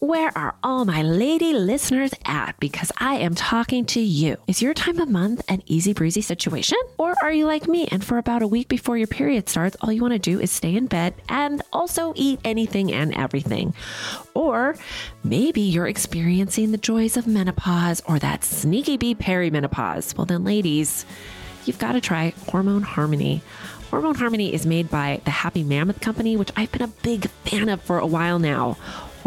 Where are all my lady listeners at? Because I am talking to you. Is your time of month an easy breezy situation? Or are you like me and for about a week before your period starts, all you want to do is stay in bed and also eat anything and everything? Or maybe you're experiencing the joys of menopause or that sneaky bee perimenopause. Well, then, ladies, you've got to try Hormone Harmony. Hormone Harmony is made by the Happy Mammoth Company, which I've been a big fan of for a while now.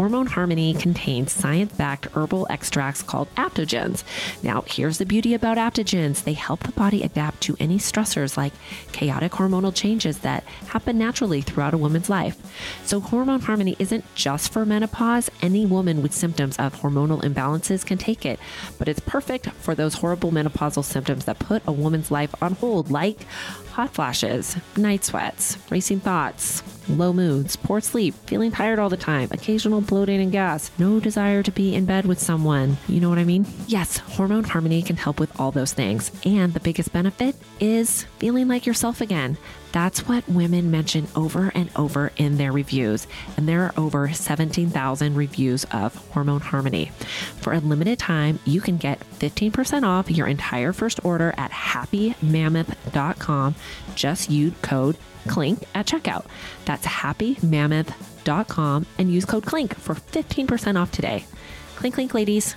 Hormone Harmony contains science backed herbal extracts called adaptogens. Now, here's the beauty about adaptogens they help the body adapt to any stressors like chaotic hormonal changes that happen naturally throughout a woman's life. So, Hormone Harmony isn't just for menopause. Any woman with symptoms of hormonal imbalances can take it, but it's perfect for those horrible menopausal symptoms that put a woman's life on hold, like hot flashes, night sweats, racing thoughts, low moods, poor sleep, feeling tired all the time, occasional bloating and gas, no desire to be in bed with someone. You know what I mean? Yes, Hormone Harmony can help with all those things. And the biggest benefit is feeling like yourself again. That's what women mention over and over in their reviews. And there are over 17,000 reviews of Hormone Harmony. For a limited time, you can get 15% off your entire first order at happymammoth.com. Just use code CLINK at checkout. That's happymammoth.com and use code CLINK for 15% off today. Clink, clink, ladies.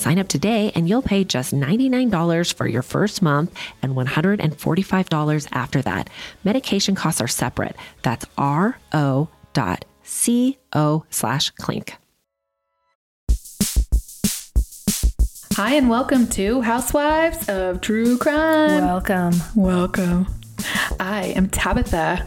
Sign up today and you'll pay just $99 for your first month and $145 after that. Medication costs are separate. That's ro dot co slash clink. Hi, and welcome to Housewives of True Crime. Welcome. Welcome. I am Tabitha.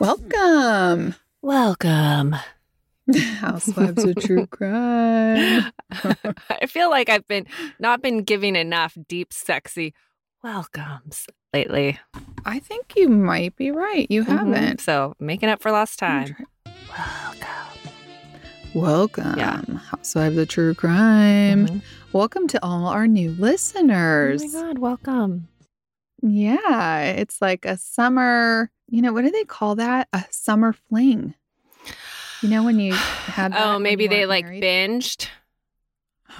Welcome. Welcome. Housewives of True Crime. I feel like I've been not been giving enough deep, sexy welcomes lately. I think you might be right. You Mhm. haven't. So making up for lost time. Welcome. Welcome, Yeah. Housewives of True Crime. Mhm. Welcome to all our new listeners. Oh my God, welcome. Yeah, it's like a summer, you know, what do they call that? A summer fling. You know, when you had that Oh, maybe they like married? binged.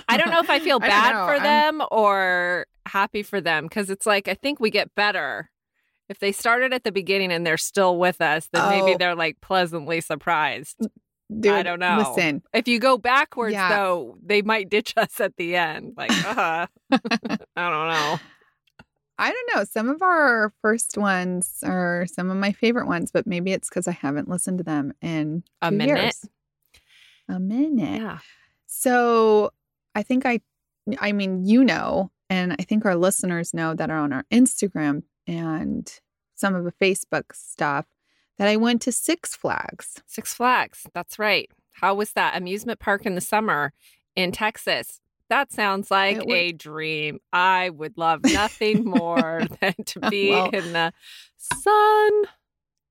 I don't know if I feel bad know. for I'm- them or happy for them because it's like I think we get better if they started at the beginning and they're still with us. Then maybe Oh. they're like pleasantly surprised. Dude, I don't know. Listen, If you go backwards Yeah. though, they might ditch us at the end. Like, uh, I don't know. I don't know. Some of our first ones are some of my favorite ones, but maybe it's because I haven't listened to them in A minute? years. A minute. Yeah. So I think I, I mean, you know, and I think our listeners know that are on our Instagram and some of the Facebook stuff that I went to Six Flags. Six Flags. That's right. How was that amusement park in the summer in Texas? That sounds like was- a dream. I would love nothing more than to be Well- in the sun,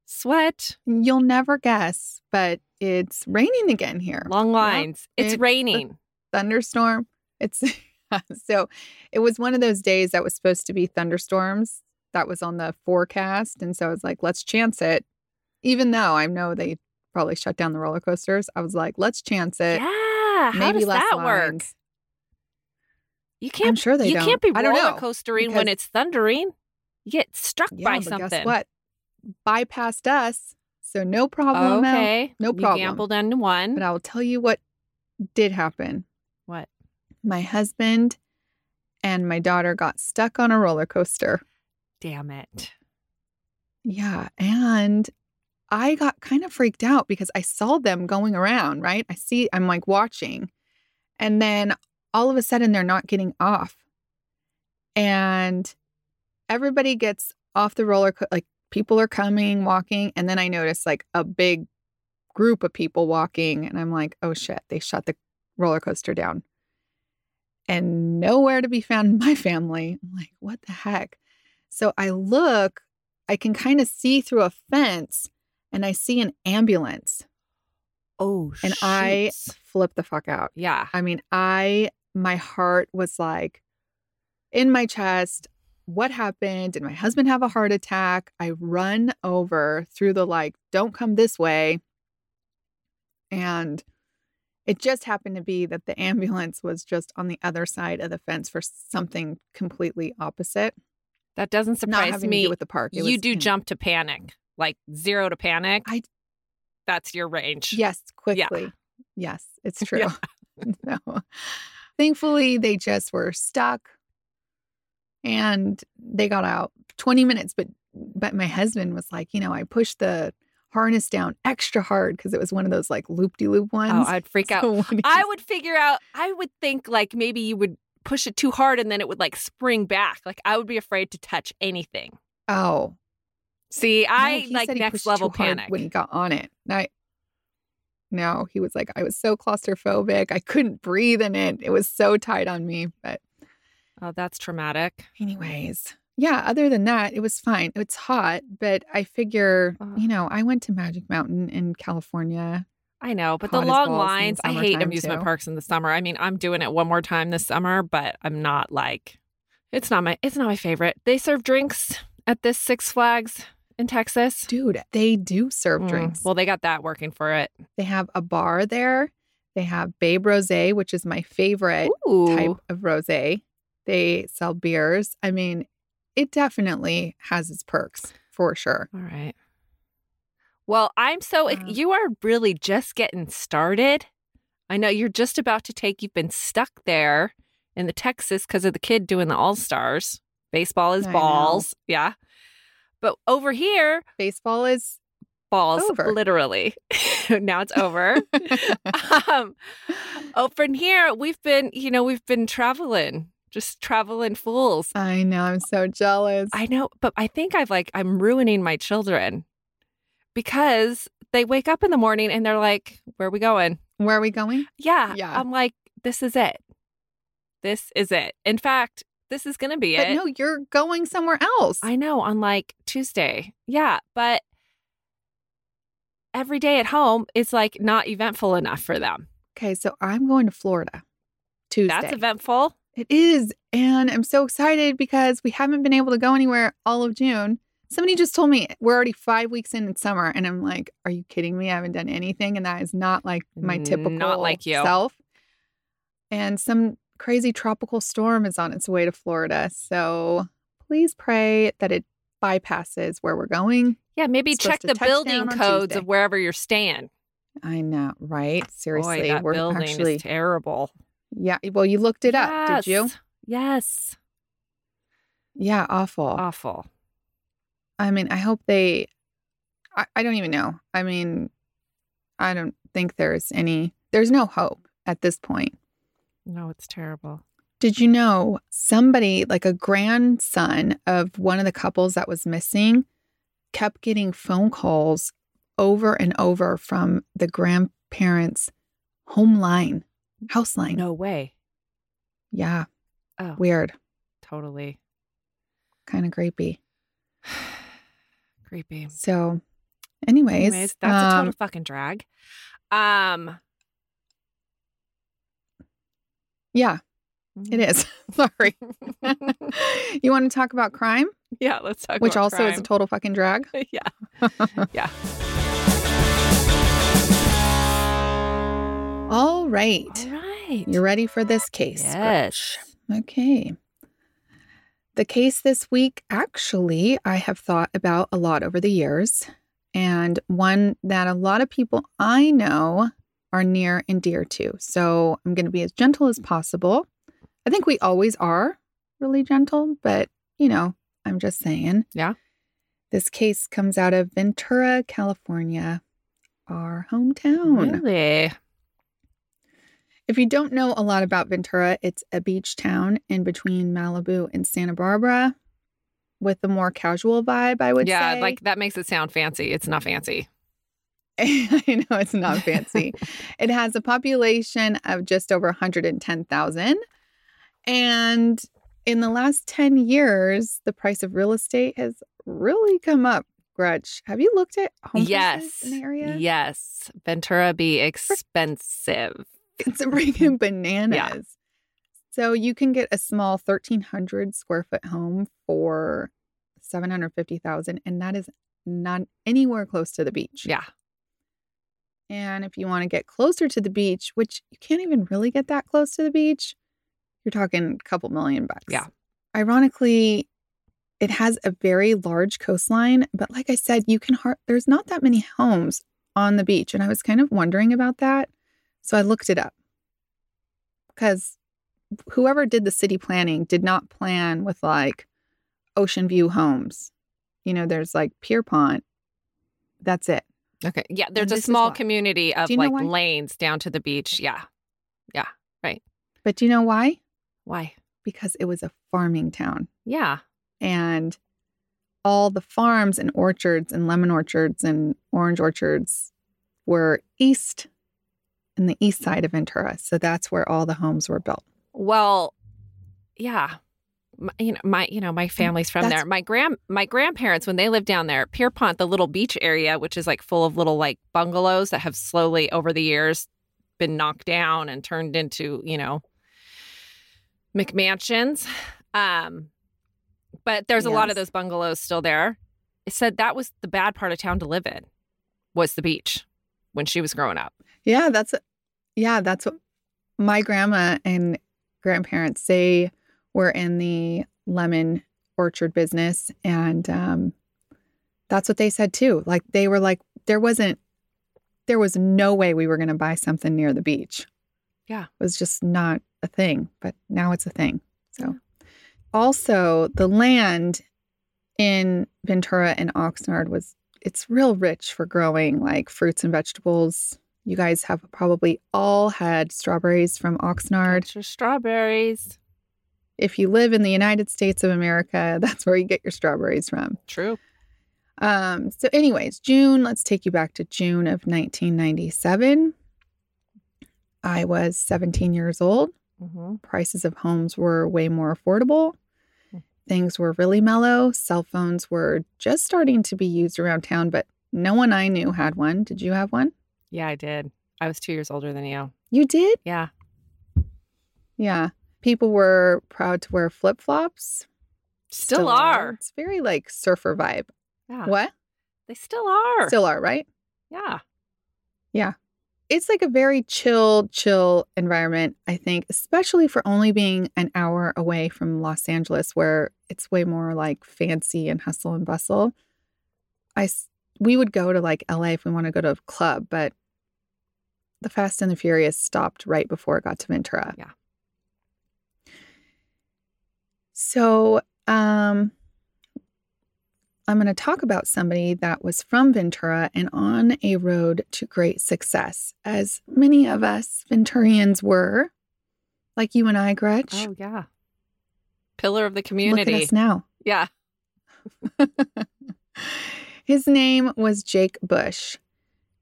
sweat. You'll never guess, but it's raining again here. Long lines. it's it- raining. thunderstorm. It's so it was one of those days that was supposed to be thunderstorms that was on the forecast. And so I was like, let's chance it. Even though I know they probably shut down the roller coasters, I was like, let's chance it. yeah. How does that work? You can't. I'm sure they You can't be don't. I don't roller coastering when it's thundering. You get struck Yeah, by something. guess what? Bypassed us. So no problem. okay. no You problem. gambled on one. But I will tell you what did happen. what? My husband and my daughter got stuck on a roller coaster. Damn it. Yeah. And I got kind of freaked out because I saw them going around, right? I see, I'm like watching. And then all of a sudden they're not getting off. And everybody gets off the roller coaster. Like people are coming, walking. And then I notice like a big group of people walking. And I'm like, oh shit, they shut the roller coaster down. And nowhere to be found in my family. I'm like, what the heck? So I look, I can kind of see through a fence and I see an ambulance Oh, and I flip the fuck out. Yeah. I mean, I, my heart was like in my chest. What happened? Did my husband have a heart attack? I run over through the like, don't come this way. And it just happened to be that the ambulance was just on the other side of the fence for something completely opposite. That doesn't surprise me. do with the park. It you do jump to panic, like zero to panic. I- That's your range. Yes, Yeah. quickly. Yes, it's true. Yeah. no. Thankfully, they just were stuck and they got out 20 minutes. But but my husband was like, you know, I pushed the harness down extra hard because it was one of those like loop de loop ones. Oh, I'd freak out. So when he I would figure out, I would think like maybe you would push it too hard and then it would like spring back. Like I would be afraid to touch anything. oh, See, I he like next level panic. when he got on it. I no, he was like, I was so claustrophobic. I couldn't breathe in it. It was so tight on me. But Oh, that's traumatic. Anyways, yeah, other than that, it was fine. It's hot, but I figure, you know, I went to Magic Mountain in California. I know, but Hot the long in the lines, I hate amusement too. parks in the summer. I mean, I'm doing it one more time this summer, but I'm not like it's not my it's not my favorite. They serve drinks at this Six Flags in Texas. Dude, they do serve Mm, drinks. Well, they got that working for it. they have a bar there. They have Babe Rose, which is my favorite Ooh. type of rose. They sell beers. I mean, it definitely has its perks for sure. All right. Well, I'm so you are really just getting started. I know you're just about to take. You've been stuck there in the Texas because of the kid doing the All Stars. Baseball is I know. balls, yeah. But over here, Baseball is balls Over. literally. now it's over. um, oh, from here we've been, you know, we've been traveling, just traveling fools. I know, I'm so jealous. I know, but I think I've like I'm ruining my children because they wake up in the morning and they're like, "Where are we going?" Where are we going? Yeah, Yeah. I'm like, "This is it. This is it." In fact, this is going to be But it. no, you're going somewhere else. I know on like Tuesday. Yeah, but every day at home is like not eventful enough for them. Okay, so I'm going to Florida Tuesday. That's eventful. It is. And I'm so excited because we haven't been able to go anywhere all of June. Somebody just told me we're already five weeks in in summer. And I'm like, are you kidding me? I haven't done anything. And that is not like my typical Not like you. self. And some crazy tropical storm is on its way to Florida. So please pray that it bypasses where we're going. Yeah, maybe It's check the building codes Tuesday. of wherever you're staying. I know, right? Seriously. Boy, that we're building actually, is terrible. yeah. Well, you looked it up, did you? Yes. Yes. Yeah, awful. Awful. I mean, I hope they. I, I don't even know. I mean, I don't think there's any. There's no hope at this point. No, it's terrible. Did you know somebody, like a grandson of one of the couples that was missing, kept getting phone calls over and over from the grandparents' home line, house line? No way. Yeah, Oh, weird, totally. kind of creepy. Creepy. So Anyways, Anyways, that's a total um, fucking drag. Um, yeah, it is. Sorry. Mm-hmm. you want to talk about crime, yeah, let's talk which also is a total fucking drag? yeah. Yeah. All right. All right. You're ready for this case? Yes. Gretch? Okay. The case this week, actually, I have thought about a lot over the years, and one that a lot of people I know are near and dear to. So I'm going to be as gentle as possible. I think we always are really gentle, but you know, I'm just saying. Yeah. This case comes out of Ventura, California, our hometown. Really? If you don't know a lot about Ventura, it's a beach town in between Malibu and Santa Barbara with a more casual vibe, I would yeah, say. Yeah, like that makes it sound fancy. It's not fancy. I know it's not fancy. it has a population of just over 110,000. And in the last 10 years, the price of real estate has really come up. Gretch. have you looked at home prices yes. in the area? Yes. Ventura be expensive. It's freaking bananas. So you can get a small 1300 square foot home for 750,000 and that is not anywhere close to the beach. Yeah. And if you want to get closer to the beach, which you can't even really get that close to the beach, you're talking a couple million bucks. Yeah. Ironically, it has a very large coastline, but like I said, you can har- there's not that many homes on the beach and I was kind of wondering about that. So I looked it up. Cuz whoever did the city planning did not plan with like ocean view homes. You know, there's like Pierpont. That's it. Okay. Yeah. There's And a small community of Do you know like lanes down to the beach. Yeah. Yeah, right. But do you know why? Why? Because it was a farming town. Yeah. and all the farms and orchards and lemon orchards and orange orchards were east in the east side of Ventura. So that's where all the homes were built. Well, yeah. My, you know, my you know my family's from That's- there. My grand my grandparents when they lived down there, Pierpont, the little beach area, which is like full of little like bungalows that have slowly over the years been knocked down and turned into you know McMansions. Um, but there's a lot of those bungalows still there. It said that was the bad part of town to live in, was the beach when she was growing up. Yeah, that's yeah, that's what my grandma and grandparents say were in the lemon orchard business and um that's what they said too. Like they were like there wasn't there was no way we were going to buy something near the beach. Yeah. It was just not a thing, but now it's a thing. So also the land in Ventura and Oxnard was it's real rich for growing like fruits and vegetables. You guys have probably all had strawberries from Oxnard. Get your strawberries. If you live in the United States of America, that's where you get your strawberries from. True. Um, so, anyways, June, let's take you back to June of 1997. I was 17 years old. Mm-hmm. Prices of homes were way more affordable. Hmm. Things were really mellow. Cell phones were just starting to be used around town, but no one I knew had one. Did you have one? Yeah, I did. I was two years older than you. You did? Yeah. Yeah. People were proud to wear flip flops. Still, are. It's very like surfer vibe. Yeah. What? They still are. Still are, right? yeah. Yeah. It's like a very chill, chill environment, I think, especially for only being an hour away from Los Angeles, where it's way more like fancy and hustle and bustle. I, we would go to like LA if we want to go to a club, but the Fast and the Furious stopped right before it got to Ventura. Yeah. So, um, I'm going to talk about somebody that was from Ventura and on a road to great success, as many of us Venturians were, like you and I, Gretch. Oh, yeah. Pillar of the community. Look at community. us now. Yeah. His name was Jake Bush.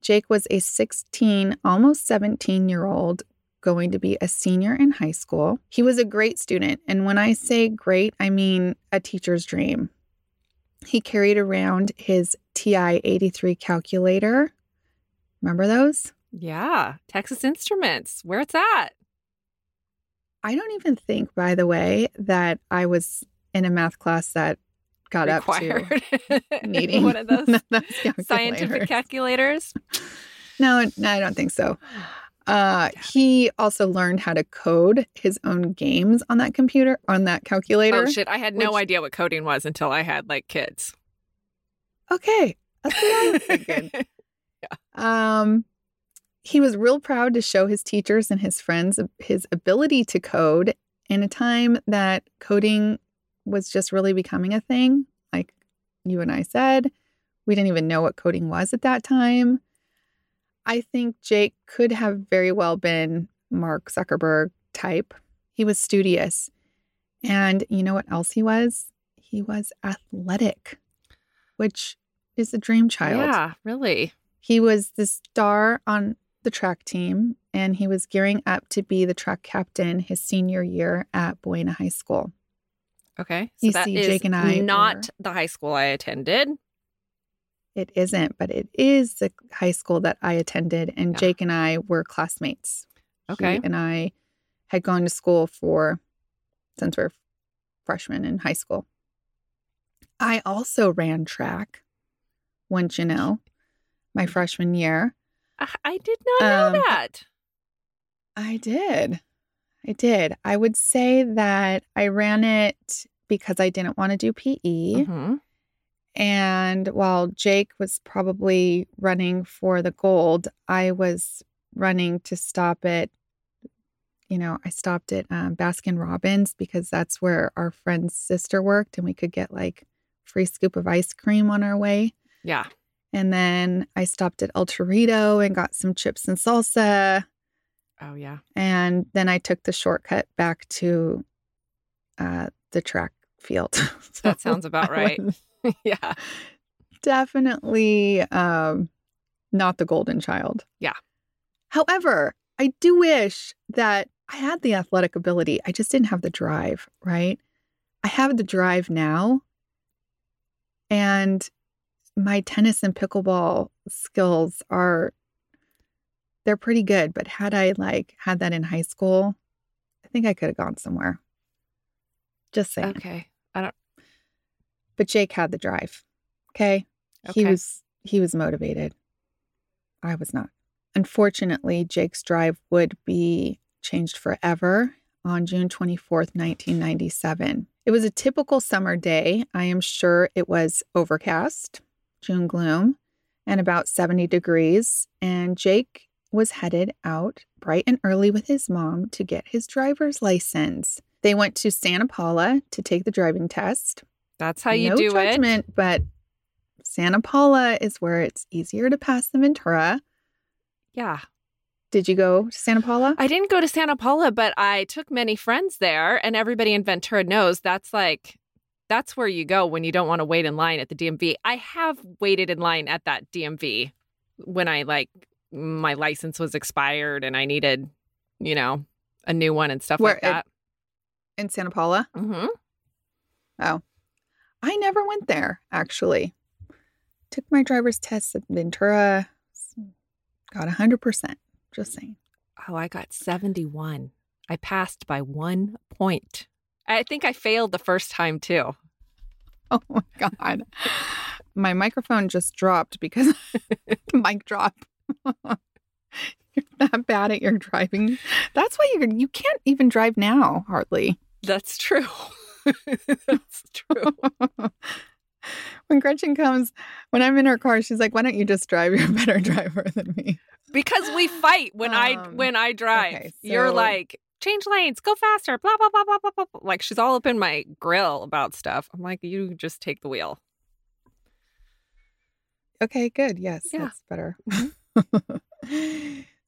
Jake was a 16, almost 17 year old going to be a senior in high school. He was a great student. And when I say great, I mean a teacher's dream. He carried around his TI 83 calculator. Remember those? Yeah. Texas Instruments. Where it's at. I don't even think, by the way, that I was in a math class that got Required. up to needing one of those those scientific calculators. calculators. No, no, I don't think so. Uh, he also learned how to code his own games on that computer, on that calculator. Oh shit! I had no idea what coding was until I had like kids. Okay, that's what I was thinking. Um, he was real proud to show his teachers and his friends his ability to code in a time that coding was just really becoming a thing. Like you and I said, we didn't even know what coding was at that time. I think Jake could have very well been Mark Zuckerberg type. He was studious. And you know what else he was? He was athletic, which is a dream child. yeah, really. He was the star on the track team, and he was gearing up to be the track captain his senior year at Buena High School. Okay. So You that see, is Jake and I not were- the high school I attended. It isn't, but it is the high school that I attended, and Yeah. Jake and I were classmates. He Okay. and I had gone to school for since we're freshmen in high school. I also ran track, once you know, my freshman year. I, I did not know Um, that. I did. I did. I would say that I ran it because I didn't want to do PE. Mhm. And while Jake was probably running for the gold, I was running to stop at, you know, I stopped at um, Baskin Robbins because that's where our friend's sister worked and we could get like free scoop of ice cream on our way. Yeah. And then I stopped at El Torito and got some chips and salsa. Oh yeah. And then I took the shortcut back to uh, the track field. That sounds about right. yeah. Definitely um, not the golden child. Yeah. However, I do wish that I had the athletic ability. I just didn't have the drive, right? I have the drive now. And my tennis and pickleball skills are they're pretty good, but had I like had that in high school, I think I could have gone somewhere. Just saying. Okay. But Jake had the drive. Okay? He was he was motivated. I was not. Unfortunately, Jake's drive would be changed forever on June 24th, 1997. It was a typical summer day. I am sure it was overcast, June gloom, and about 70 degrees. And Jake was headed out bright and early with his mom to get his driver's license. They went to Santa Paula to take the driving test That's how you no do it. judgment, but Santa Paula is where it's easier to pass the Ventura. Yeah. Did you go to Santa Paula? I didn't go to Santa Paula, but I took many friends there, and everybody in Ventura knows that's like that's where you go when you don't want to wait in line at the DMV. I have waited in line at that DMV when I like my license was expired and I needed, you know, a new one and stuff Where like that. In Santa Paula? hmm I never went there, actually. Took my driver's test at Ventura, got 100%. Just saying. Oh, I got 71. I passed by one point. I think I failed the first time too. Oh my God. my microphone just dropped because the mic drop. You're that bad at your driving. That's why you you can't even drive now, hardly. That's true. That's true. when Gretchen comes, when I'm in her car, she's like, "Why don't you just drive? You're a better driver than me." because we fight when I Um, when I drive. okay, You're like change lanes, go faster, blah blah blah blah blah blah. blah." Like she's all up in my grill about stuff. I'm like, you just take the wheel. Okay, good. Yes, Yeah. that's better.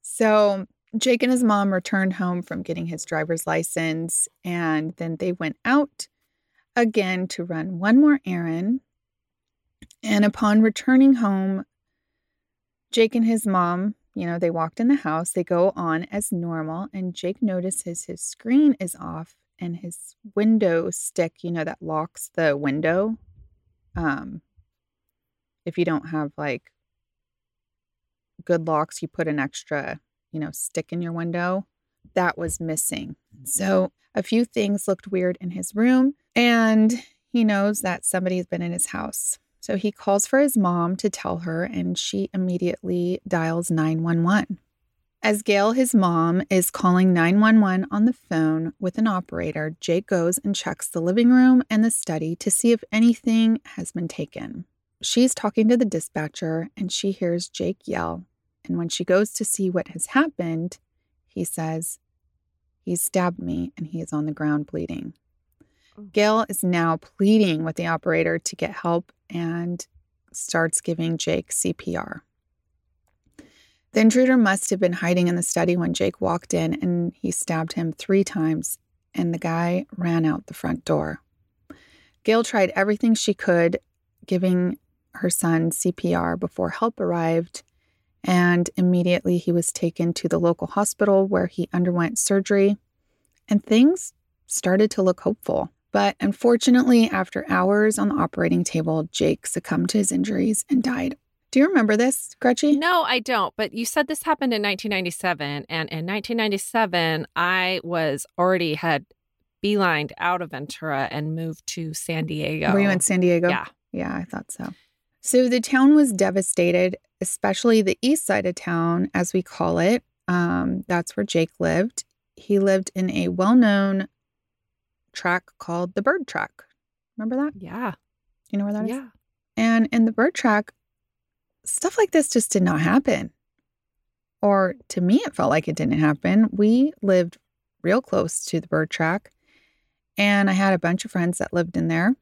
so Jake and his mom returned home from getting his driver's license, and then they went out again to run one more errand. And upon returning home, Jake and his mom, you know, they walked in the house, they go on as normal, and Jake notices his screen is off and his window stick, you know, that locks the window um, if you don't have like good locks, you put an extra, you know, stick in your window. That was missing. Mm-hmm. So a few things looked weird in his room, and he knows that somebody's been in his house. So he calls for his mom to tell her, and she immediately dials 911. As Gail, his mom, is calling 911 on the phone with an operator, Jake goes and checks the living room and the study to see if anything has been taken. She's talking to the dispatcher and she hears Jake yell. And when she goes to see what has happened, he says, He stabbed me and he is on the ground bleeding. Oh. Gail is now pleading with the operator to get help and starts giving Jake CPR. The intruder must have been hiding in the study when Jake walked in and he stabbed him three times, and the guy ran out the front door. Gail tried everything she could, giving her son CPR before help arrived, and immediately he was taken to the local hospital where he underwent surgery, and things started to look hopeful. But unfortunately, after hours on the operating table, Jake succumbed to his injuries and died. Do you remember this, Gretchen? No, I don't. But you said this happened in 1997. And in 1997, I was already had beelined out of Ventura and moved to San Diego. Were you in San Diego? Yeah. Yeah, I thought so. So the town was devastated, especially the east side of town, as we call it. Um, that's where Jake lived. He lived in a well known track called the Bird Track. Remember that? Yeah. You know where that is? Yeah. And in the Bird Track, stuff like this just did not happen. Or to me, it felt like it didn't happen. We lived real close to the bird track, and I had a bunch of friends that lived in there.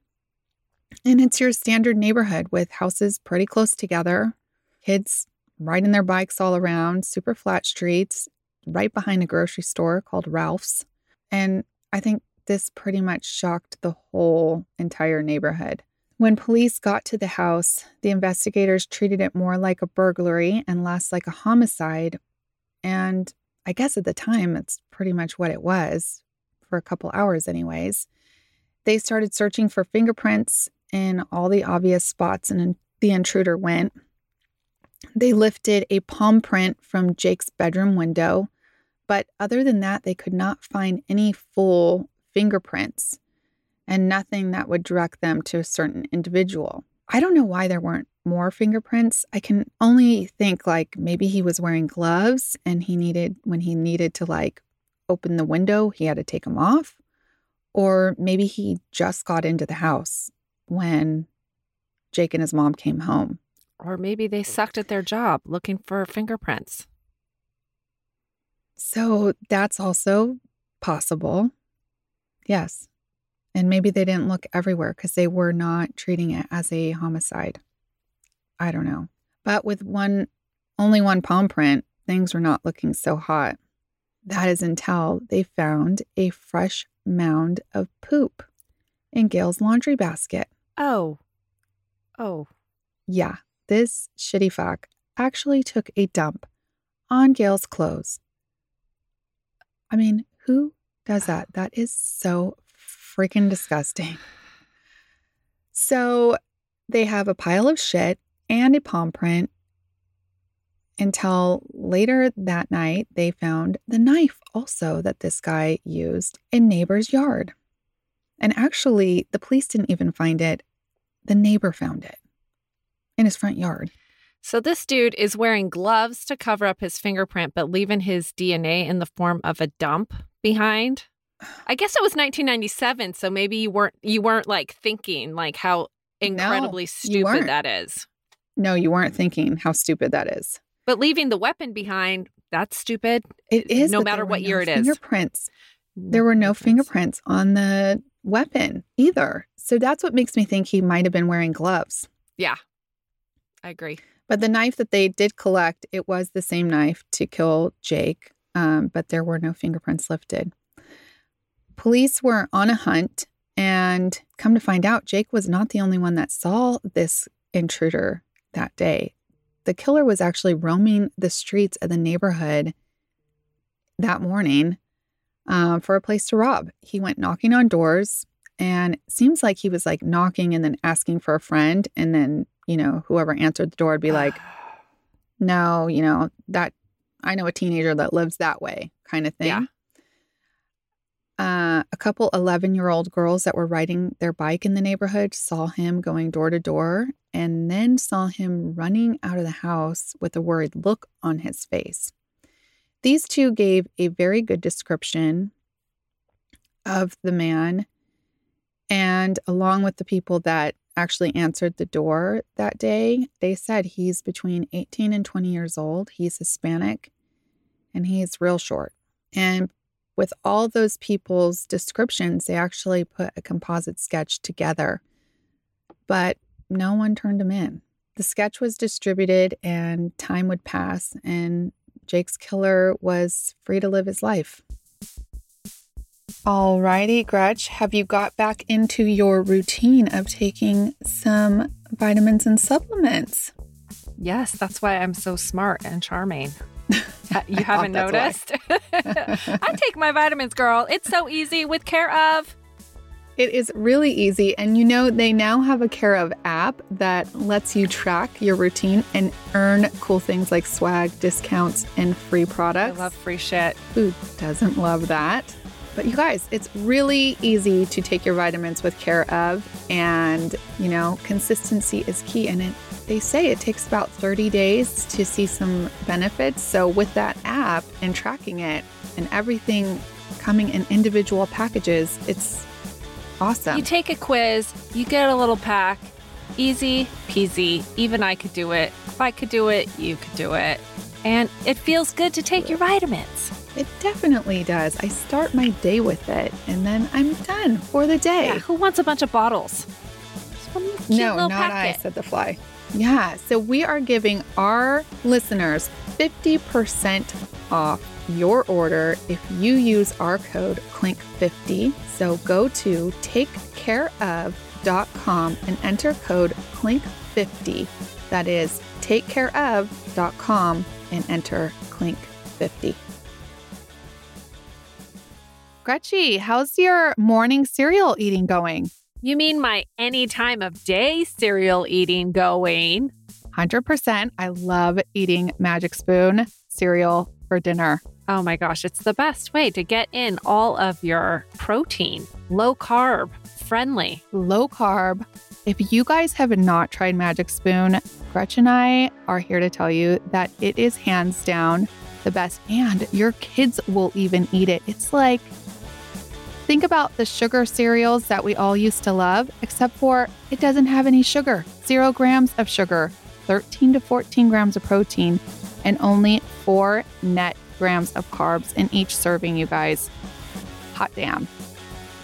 And it's your standard neighborhood with houses pretty close together, kids riding their bikes all around, super flat streets, right behind a grocery store called Ralph's. And I think this pretty much shocked the whole entire neighborhood. When police got to the house, the investigators treated it more like a burglary and less like a homicide. And I guess at the time, it's pretty much what it was for a couple hours, anyways. They started searching for fingerprints in all the obvious spots and the intruder went. They lifted a palm print from Jake's bedroom window, but other than that, they could not find any full fingerprints and nothing that would direct them to a certain individual. I don't know why there weren't more fingerprints. I can only think like maybe he was wearing gloves and he needed, when he needed to like open the window, he had to take them off. Or maybe he just got into the house when Jake and his mom came home. Or maybe they sucked at their job looking for fingerprints. So that's also possible. Yes. And maybe they didn't look everywhere because they were not treating it as a homicide. I don't know. But with one, only one palm print, things were not looking so hot. That is until they found a fresh mound of poop in Gail's laundry basket. Oh. Oh. Yeah, this shitty fuck actually took a dump on Gail's clothes. I mean, who does that? That is so freaking disgusting. So they have a pile of shit and a palm print until later that night they found the knife also that this guy used in neighbor's yard. And actually, the police didn't even find it. The neighbor found it in his front yard. So this dude is wearing gloves to cover up his fingerprint, but leaving his DNA in the form of a dump behind. I guess it was 1997, so maybe you weren't you weren't like thinking like how incredibly you stupid that is. No, you weren't thinking how stupid that is. But leaving the weapon behind, that's stupid. It is No matter what year no it is. Fingerprints. There were no fingerprints on the weapon either. So that's what makes me think he might have been wearing gloves. Yeah. I agree. But the knife that they did collect, it was the same knife to kill Jake, um, but there were no fingerprints lifted. Police were on a hunt, and come to find out, Jake was not the only one that saw this intruder that day. The killer was actually roaming the streets of the neighborhood that morning uh, for a place to rob. He went knocking on doors, And seems like he was like knocking and then asking for a friend. And then, you know, whoever answered the door would be like, no, you know, that I know a teenager that lives that way kind of thing. Yeah. Uh, a couple 11 year old girls that were riding their bike in the neighborhood saw him going door to door and then saw him running out of the house with a worried look on his face. These two gave a very good description of the man. And along with the people that actually answered the door that day, they said he's between 18 and 20 years old. He's Hispanic and he's real short. And with all those people's descriptions, they actually put a composite sketch together, but no one turned him in. The sketch was distributed and time would pass, and Jake's killer was free to live his life. Alrighty, Gretch, have you got back into your routine of taking some vitamins and supplements? Yes, that's why I'm so smart and charming. You haven't noticed? I take my vitamins, girl. It's so easy with care of. It is really easy. And you know, they now have a Care of app that lets you track your routine and earn cool things like swag, discounts, and free products. I love free shit. Who doesn't love that? But you guys, it's really easy to take your vitamins with Care of. And, you know, consistency is key. And it, they say it takes about 30 days to see some benefits. So, with that app and tracking it and everything coming in individual packages, it's awesome. You take a quiz, you get a little pack. Easy peasy. Even I could do it. If I could do it, you could do it. And it feels good to take your vitamins. It definitely does. I start my day with it and then I'm done for the day. Yeah, who wants a bunch of bottles? No, not packet. I, said the fly. Yeah, so we are giving our listeners 50% off your order if you use our code CLINK50. So go to takecareof.com and enter code CLINK50. That is takecareof.com and enter CLINK50. Gretchy, how's your morning cereal eating going? You mean my any time of day cereal eating going? 100%. I love eating Magic Spoon cereal for dinner. Oh my gosh, it's the best way to get in all of your protein, low carb, friendly. Low carb. If you guys have not tried Magic Spoon, Gretchen and I are here to tell you that it is hands down the best, and your kids will even eat it. It's like, think about the sugar cereals that we all used to love, except for it doesn't have any sugar. Zero grams of sugar, 13 to 14 grams of protein, and only four net grams of carbs in each serving, you guys. Hot damn.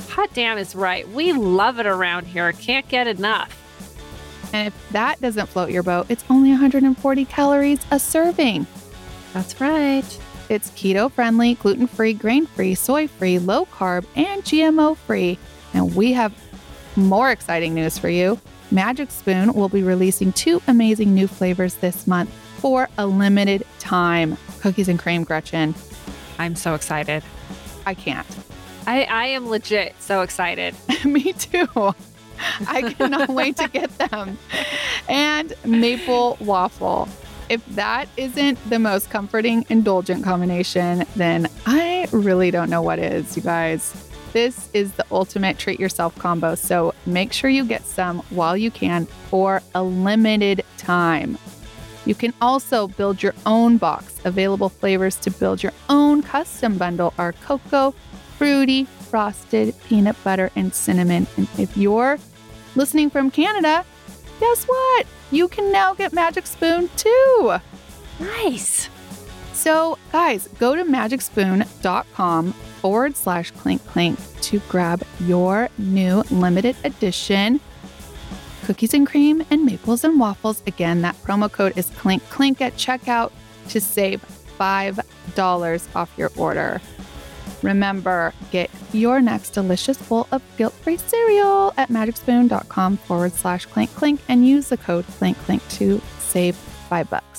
Hot damn is right. We love it around here. Can't get enough. And if that doesn't float your boat, it's only 140 calories a serving. That's right. It's keto friendly, gluten free, grain free, soy free, low carb, and GMO free. And we have more exciting news for you. Magic Spoon will be releasing two amazing new flavors this month for a limited time cookies and cream, Gretchen. I'm so excited. I can't. I, I am legit so excited. Me too. I cannot wait to get them. And maple waffle. If that isn't the most comforting, indulgent combination, then I really don't know what is, you guys. This is the ultimate treat yourself combo. So make sure you get some while you can for a limited time. You can also build your own box. Available flavors to build your own custom bundle are cocoa, fruity, frosted, peanut butter, and cinnamon. And if you're listening from Canada, guess what? You can now get Magic Spoon too. Nice. So, guys, go to magicspoon.com forward slash clink clink to grab your new limited edition cookies and cream and maples and waffles. Again, that promo code is clink clink at checkout to save $5 off your order. Remember, get your next delicious bowl of guilt free cereal at magicspoon.com forward slash clink clink and use the code clink clink to save five bucks.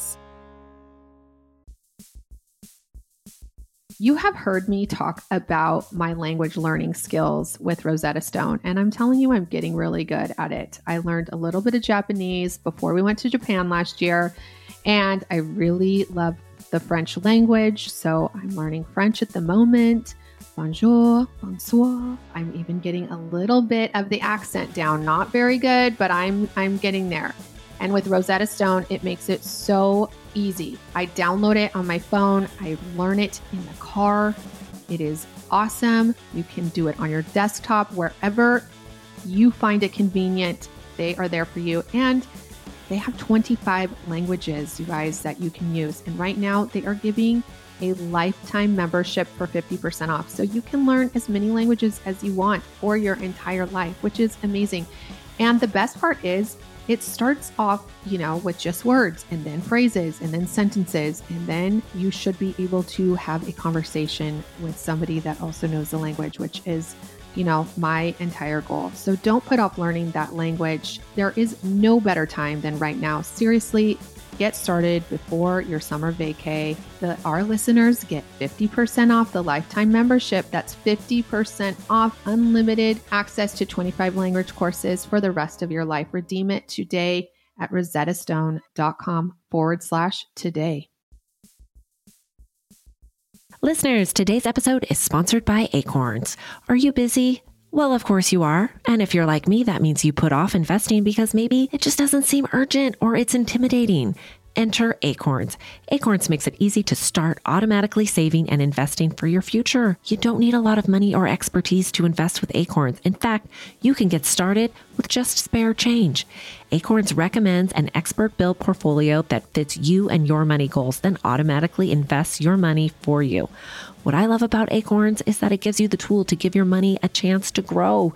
You have heard me talk about my language learning skills with Rosetta Stone, and I'm telling you, I'm getting really good at it. I learned a little bit of Japanese before we went to Japan last year, and I really love the French language. So I'm learning French at the moment. Bonjour, bonsoir. I'm even getting a little bit of the accent down. Not very good, but I'm I'm getting there. And with Rosetta Stone, it makes it so easy. I download it on my phone, I learn it in the car. It is awesome. You can do it on your desktop, wherever you find it convenient. They are there for you. And they have 25 languages, you guys, that you can use. And right now, they are giving a lifetime membership for 50% off. So you can learn as many languages as you want for your entire life, which is amazing. And the best part is, it starts off, you know, with just words and then phrases and then sentences. And then you should be able to have a conversation with somebody that also knows the language, which is, you know, my entire goal. So don't put off learning that language. There is no better time than right now. Seriously, get started before your summer vacay. The, our listeners get 50% off the lifetime membership. That's 50% off unlimited access to 25 language courses for the rest of your life. Redeem it today at rosettastone.com forward slash today. Listeners, today's episode is sponsored by Acorns. Are you busy? Well, of course you are. And if you're like me, that means you put off investing because maybe it just doesn't seem urgent or it's intimidating. Enter Acorns. Acorns makes it easy to start automatically saving and investing for your future. You don't need a lot of money or expertise to invest with Acorns. In fact, you can get started with just spare change. Acorns recommends an expert built portfolio that fits you and your money goals, then automatically invests your money for you. What I love about Acorns is that it gives you the tool to give your money a chance to grow.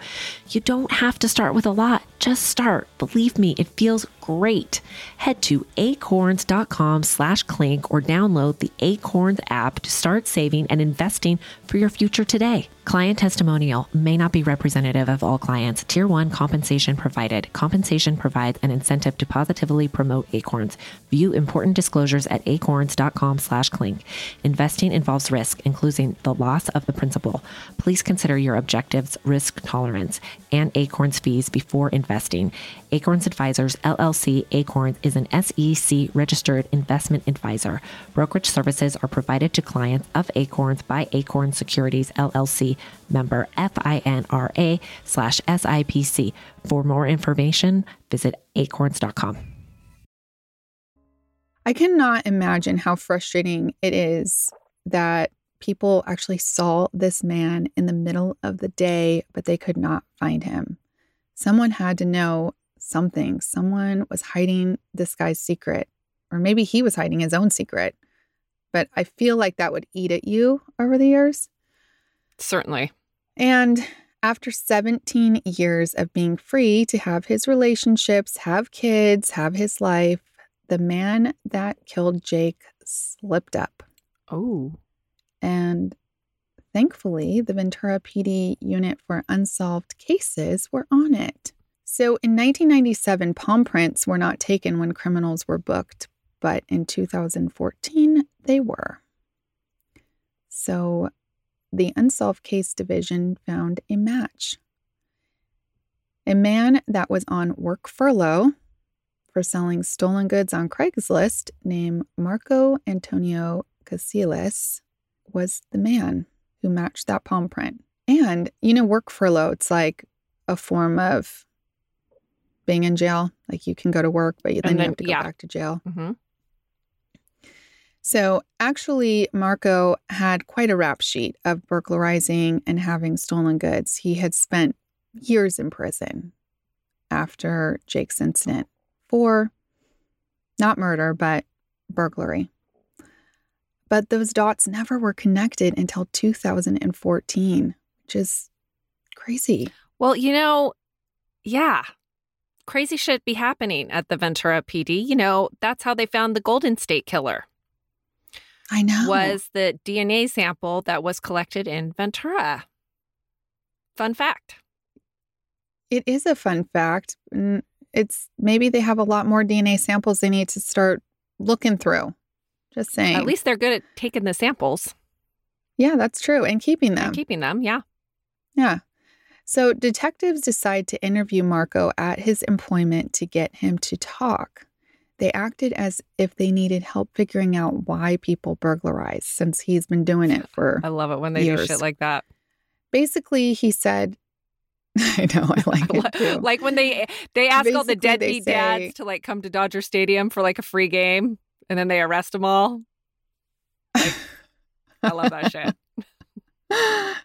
You don't have to start with a lot, just start. Believe me, it feels great. Head to acorns.com slash clink or download the Acorns app to start saving and investing for your future today. Client testimonial may not be representative of all clients. Tier 1 compensation provided. Compensation provides an incentive to positively promote Acorns. View important disclosures at acorns.com slash clink. Investing involves risk, including the loss of the principal. Please consider your objectives, risk tolerance, and Acorns fees before investing. Acorns Advisors LLC Acorns is an SEC registered investment advisor. Brokerage services are provided to clients of Acorns by Acorns Securities LLC member FINRA slash SIPC. For more information, visit acorns.com. I cannot imagine how frustrating it is that people actually saw this man in the middle of the day, but they could not find him. Someone had to know something. Someone was hiding this guy's secret, or maybe he was hiding his own secret. But I feel like that would eat at you over the years. Certainly. And after 17 years of being free to have his relationships, have kids, have his life, the man that killed Jake slipped up. Oh. And thankfully, the Ventura PD unit for unsolved cases were on it. So in 1997, palm prints were not taken when criminals were booked, but in 2014, they were. So the Unsolved Case Division found a match. A man that was on work furlough for selling stolen goods on Craigslist named Marco Antonio Casillas was the man who matched that palm print. And, you know, work furlough, it's like a form of being in jail. Like you can go to work, but then, then you have to go yeah. back to jail. Mm-hmm. So, actually, Marco had quite a rap sheet of burglarizing and having stolen goods. He had spent years in prison after Jake's incident for not murder, but burglary. But those dots never were connected until 2014, which is crazy. Well, you know, yeah, crazy shit be happening at the Ventura PD. You know, that's how they found the Golden State Killer. I know. Was the DNA sample that was collected in Ventura. Fun fact. It is a fun fact. It's maybe they have a lot more DNA samples they need to start looking through. Just saying. At least they're good at taking the samples. Yeah, that's true. And keeping them. And keeping them, yeah. Yeah. So detectives decide to interview Marco at his employment to get him to talk. They acted as if they needed help figuring out why people burglarize since he's been doing it for I love it when they years. do shit like that. Basically, he said I know, I like it too. like when they they ask all the deadbeat say- dads to like come to Dodger Stadium for like a free game and then they arrest them all. I love that shit.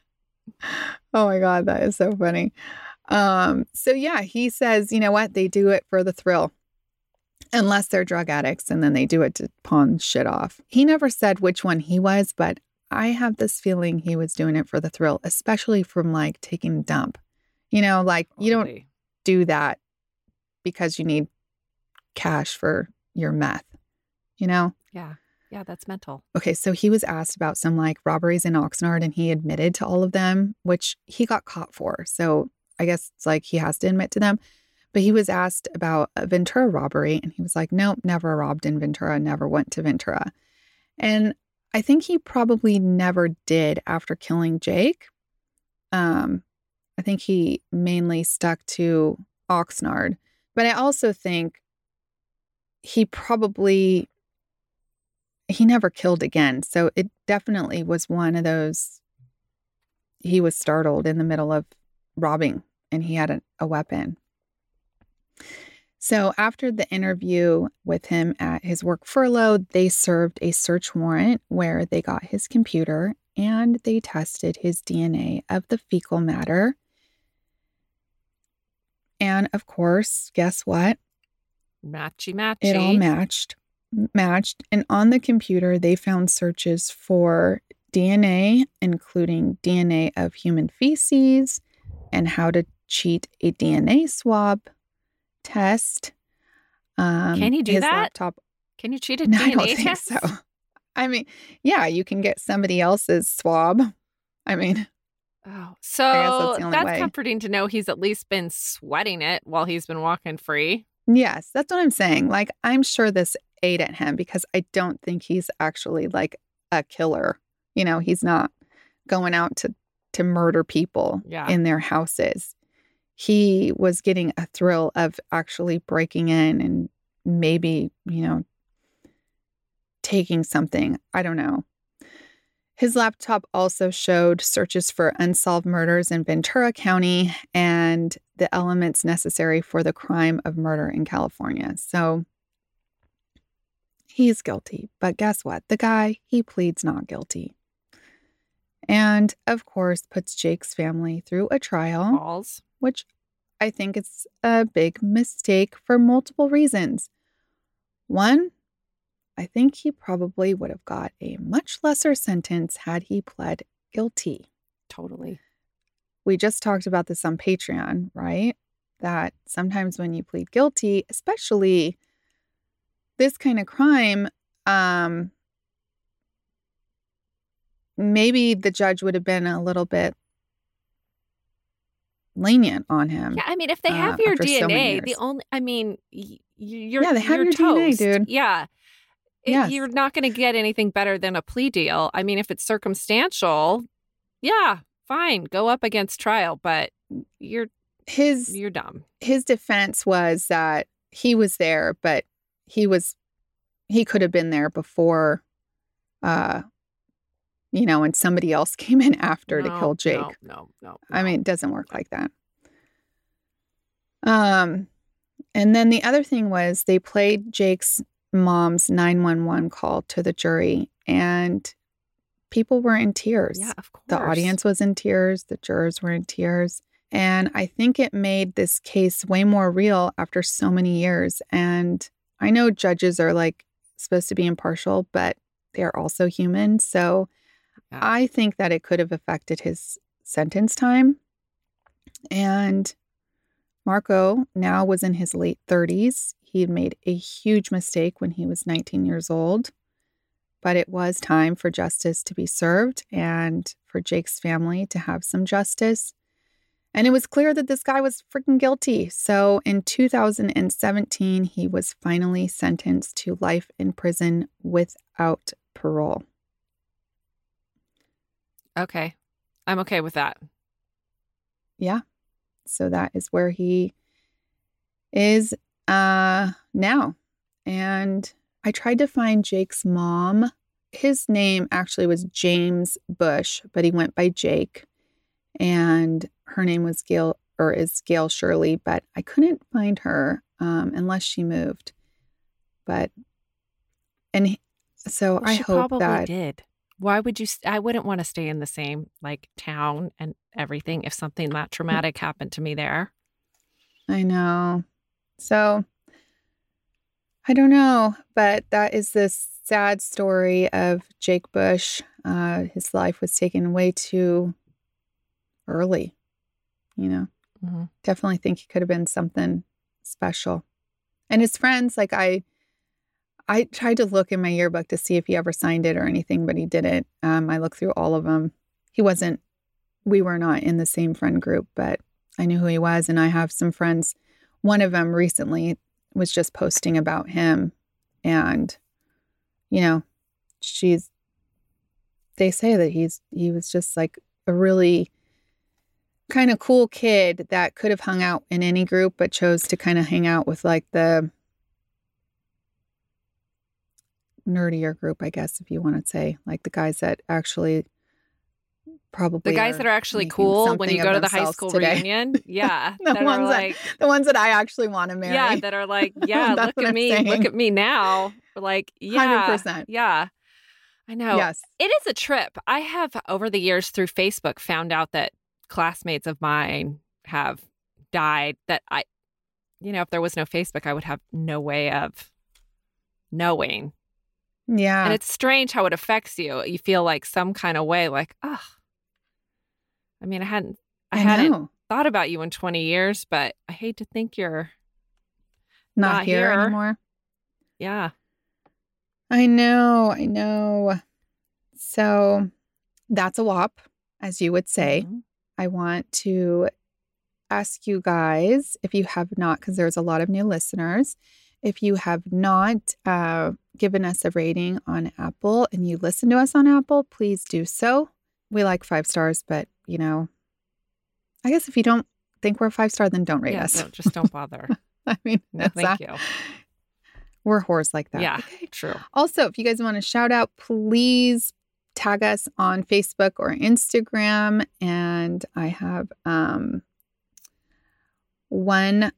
oh my god, that is so funny. Um, so yeah, he says, you know what? They do it for the thrill. Unless they're drug addicts and then they do it to pawn shit off. He never said which one he was, but I have this feeling he was doing it for the thrill, especially from like taking a dump. You know, like you don't do that because you need cash for your meth. You know? Yeah. Yeah, that's mental. Okay, so he was asked about some like robberies in Oxnard and he admitted to all of them, which he got caught for. So I guess it's like he has to admit to them. But he was asked about a Ventura robbery and he was like, nope, never robbed in Ventura, never went to Ventura. And I think he probably never did after killing Jake. Um, I think he mainly stuck to Oxnard. But I also think he probably he never killed again. So it definitely was one of those he was startled in the middle of robbing and he had a, a weapon. So after the interview with him at his work furlough, they served a search warrant where they got his computer and they tested his DNA of the fecal matter. And of course, guess what? Matchy matchy. It all matched. Matched. And on the computer, they found searches for DNA, including DNA of human feces and how to cheat a DNA swab test. Um, Can you do his that? Laptop. Can you cheat a No, DNA I don't think test? so. I mean, yeah, you can get somebody else's swab. I mean, Oh, so only that's comforting to know he's at least been sweating it while he's been walking free. Yes, that's what I'm saying. Like, I'm sure this ate at him because I don't think he's actually like a killer. You know, he's not going out to to murder people Yeah. in their houses. He was getting a thrill of actually breaking in and maybe, you know, taking something. I don't know. His laptop also showed searches for unsolved murders in Ventura County and the elements necessary for the crime of murder in California. So he's guilty. But guess what? The guy, he pleads not guilty. And of course, puts Jake's family through a trial Balls. which I think is a big mistake for multiple reasons. One, I think he probably would have got a much lesser sentence had he pled guilty. Totally. We just talked about this on Patreon, right? That sometimes when you plead guilty, especially this kind of crime, um, maybe the judge would have been a little bit lenient on him. Yeah, I mean, if they uh, have your after so DNA, the only, I mean, you're Yeah, they have you're your DNA, dude. Yeah. It- Yes. You're not going to get anything better than a plea deal. I mean, if it's circumstantial, yeah, fine, go up against trial, but you're His you're dumb. his defense was that he was there, but he was he could have been there before uh you know, and somebody else came in after to kill Jake. No, no, no. I mean, it doesn't work like that. Um and then the other thing was they played Jake's mom's 911 call to the jury and people were in tears. yeah, of course. The audience was in tears, the jurors were in tears. And I think it made this case way more real after so many years. And I know judges are like supposed to be impartial, but they're also human. So Yeah. I think that it could have affected his sentence time. And Marco now was in his late 30s. He had made a huge mistake when he was 19 years old but it was time for justice to be served and for Jake's family to have some justice. And it was clear that this guy was freaking guilty. So in 2017, he was finally sentenced to life in prison without parole. Okay. I'm okay with that. Yeah. So that is where he is uh now. And I tried to find Jake's mom. His name actually was James Bush, but he went by Jake. And her name was Gail or is Gail Shirley, but I couldn't find her um, unless she moved. But and he, so Well, I she hope probably that did. Why would you? I wouldn't want to stay in the same like town and everything if something that traumatic happened to me there. I know. So I don't know, but that is this sad story of Jake Bush. Uh, his life was taken way too early. You know, Mhm. definitely think he could have been something special. And his friends, like I, I tried to look in my yearbook to see if he ever signed it or anything, but he didn't. Um, I looked through all of them. He wasn't. We were not in the same friend group, but I knew who he was, and I have some friends. One of them recently was just posting about him, and you know, she's. They say that he's he was just like a really kind of cool kid that could have hung out in any group, but chose to kind of hang out with like the nerdier group, I guess, if you want to say, like the guys that actually probably The guys that are actually cool when you go to the high school today. reunion. Yeah. The are ones that- the ones that I actually want to marry. yeah, that are like, yeah, look at I'm me. Look at me now. Like, yeah. 100%. Yeah. I know. Yes. It is a trip. I have over the years through Facebook found out that classmates of mine have died that I you know, if there was no Facebook, I would have no way of knowing. Yeah. And it's strange how it affects you. You feel like some kind of way like, oh. I mean, I hadn't I, hadn't know. thought about you in 20 years, but I hate to think you're Not, not here, here. anymore. yeah. I know. I know. So that's a whop, as you would say. Mhm. I want to ask you guys if you have not, because there's a lot of new listeners, if you have not uh, given us a rating on Apple and you listen to us on Apple, please do so. We like five stars, but you know, I guess if you don't think we're a five star, then don't rate Yeah, us. just don't bother. I mean, No, thank that- you. We're whores like that. Yeah, Okay. true. Also, if you guys want to shout out, please tag us on Facebook or Instagram. And I have um, one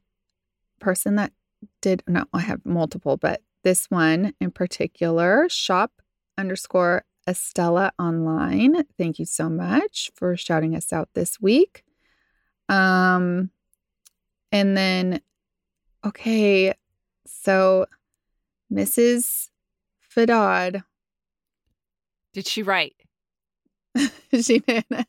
person that did, no, I have multiple, but this one in particular, shop underscore Estella online. Thank you so much for shouting us out this week. Um, and then, okay, so Mrs. Fadad, Did she write? she did.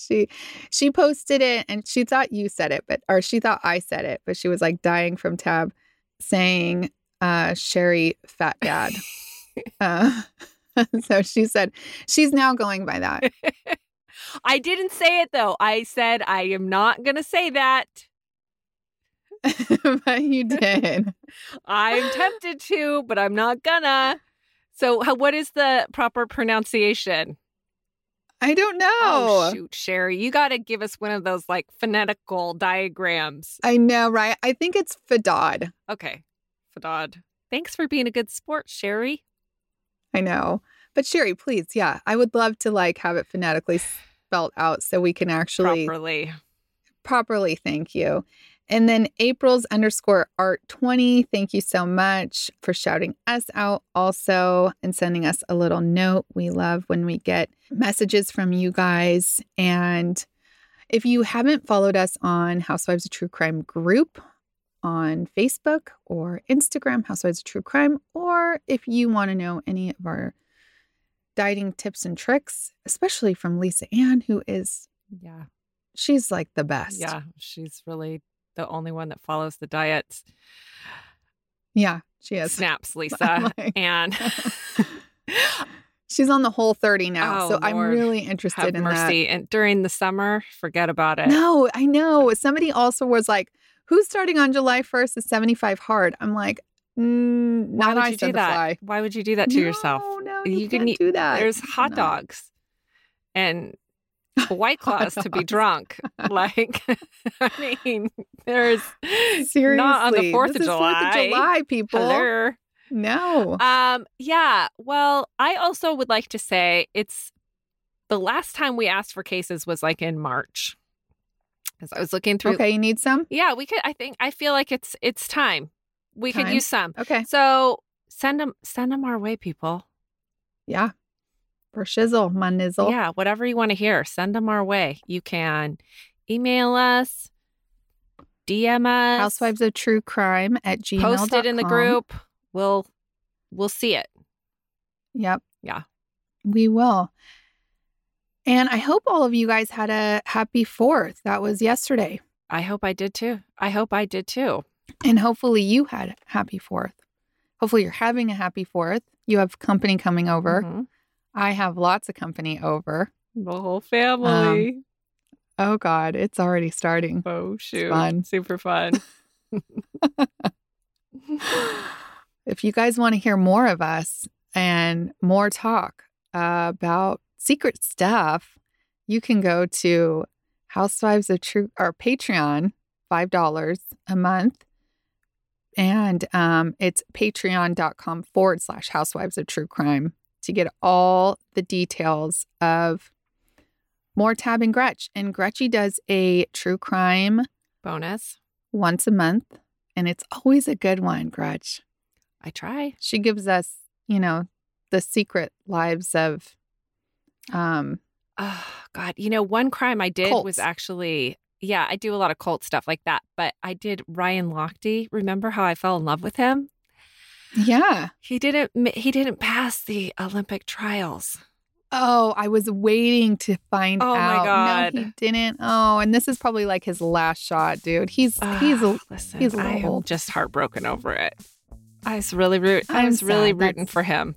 She she posted it and she thought you said it, but or she thought I said it, but she was like dying from tab saying uh Sherry fat dad. uh, so she said she's now going by that. I didn't say it though. I said I am not going to say that. but you did. I'm tempted to, but I'm not gonna. So, how, what is the proper pronunciation? I don't oh, know. Oh, shoot, Sherry, you got to give us one of those like phonetical diagrams. I know, right? I think it's Fadad. Okay, Fadad. Thanks for being a good sport, Sherry. I know. But Sherry, please, yeah, I would love to like have it phonetically spelled out so we can actually Properly. properly thank you. And then April's underscore art 20. Thank you so much for shouting us out also and sending us a little note. We love when we get messages from you guys. And if you haven't followed us on Housewives of True Crime group on Facebook or Instagram, Housewives of True Crime, or if you want to know any of our dieting tips and tricks, especially from Lisa Ann, who is, Yeah. she's like the best. Yeah. She's really the only one that follows the diets. Yeah, she is. Snaps, Lisa. like- and She's on the whole 30 now. Oh, so I'm really interested have in mercy. And during the summer, forget about it. No, I know. Somebody also was like, who's starting on July 1st is 75 hard? I'm like, mm, Why not would I you do that? fly. Why would you do that to yourself? No, no, you, You can can't eat- do that. There's hot No. dogs and white claws to be drunk. Like, I mean, there's Seriously, not on the Fourth of July. Fourth of July, people. Hello. No. Um, yeah. Well, I also would like to say it's the last time we asked for cases was like in March. Because I was looking through. Okay, you need some. Yeah, we could. I think I feel like it's it's time. We could use some. Okay. So send them send them our way, people. Yeah. For shizzle, my nizzle. Yeah, whatever you want to hear, send them our way. You can email us, DM us, Housewives of True Crime at gmail. post it in the group. We'll we'll see it. Yep. Yeah. We will. And I hope all of you guys had a happy fourth. That was yesterday. I hope I did too. I hope I did too. And hopefully you had a happy fourth. Hopefully you're having a happy fourth. You have company coming over. Mhm. I have lots of company over. The whole family. Oh God, it's already starting. oh shoot. fun. Super fun. if you guys want to hear more of us and more talk uh, about secret stuff, you can go to Housewives of True or Patreon, five dollars a month, and um, it's patreon.com forward slash Housewives of True Crime to get all the details of more Tab and Gretch. And Gretchy does a true crime Bonus. once a month, and it's always a good one, Gretch. I try. She gives us, you know, the secret lives of um Oh God. You know, one crime I did was actually yeah, I do a lot of cult stuff like that. But I did Ryan Lochte. Remember how I fell in love with him? Yeah. He didn't he didn't pass the Olympic trials. Oh, I was waiting to find Oh, my out. God. No, he didn't. Oh, and this is probably like his last shot, dude. He's he's a listen, he's a I am just heartbroken over it. I was really root I was really rooting That's- for him.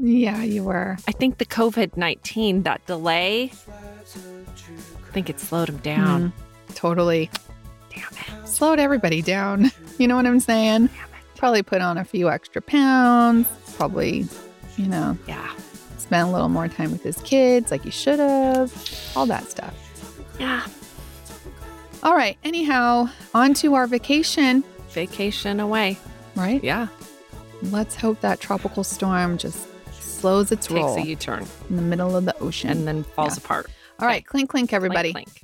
yeah, you were. I think the COVID nineteen, that delay, I think it slowed him down. Mm, totally. Damn it. Slowed everybody down. You know what I'm saying? Probably put on a few extra pounds. Probably, you know, Yeah. spent a little more time with his kids like he should have. All that stuff. Yeah. All right. Anyhow, on to our vacation, Vacation away. right? Yeah. Let's hope that tropical storm just slows its Takes roll a U turn in the middle of the ocean. and then falls Yeah. apart. All right, clink clink, everybody. Clink, clink.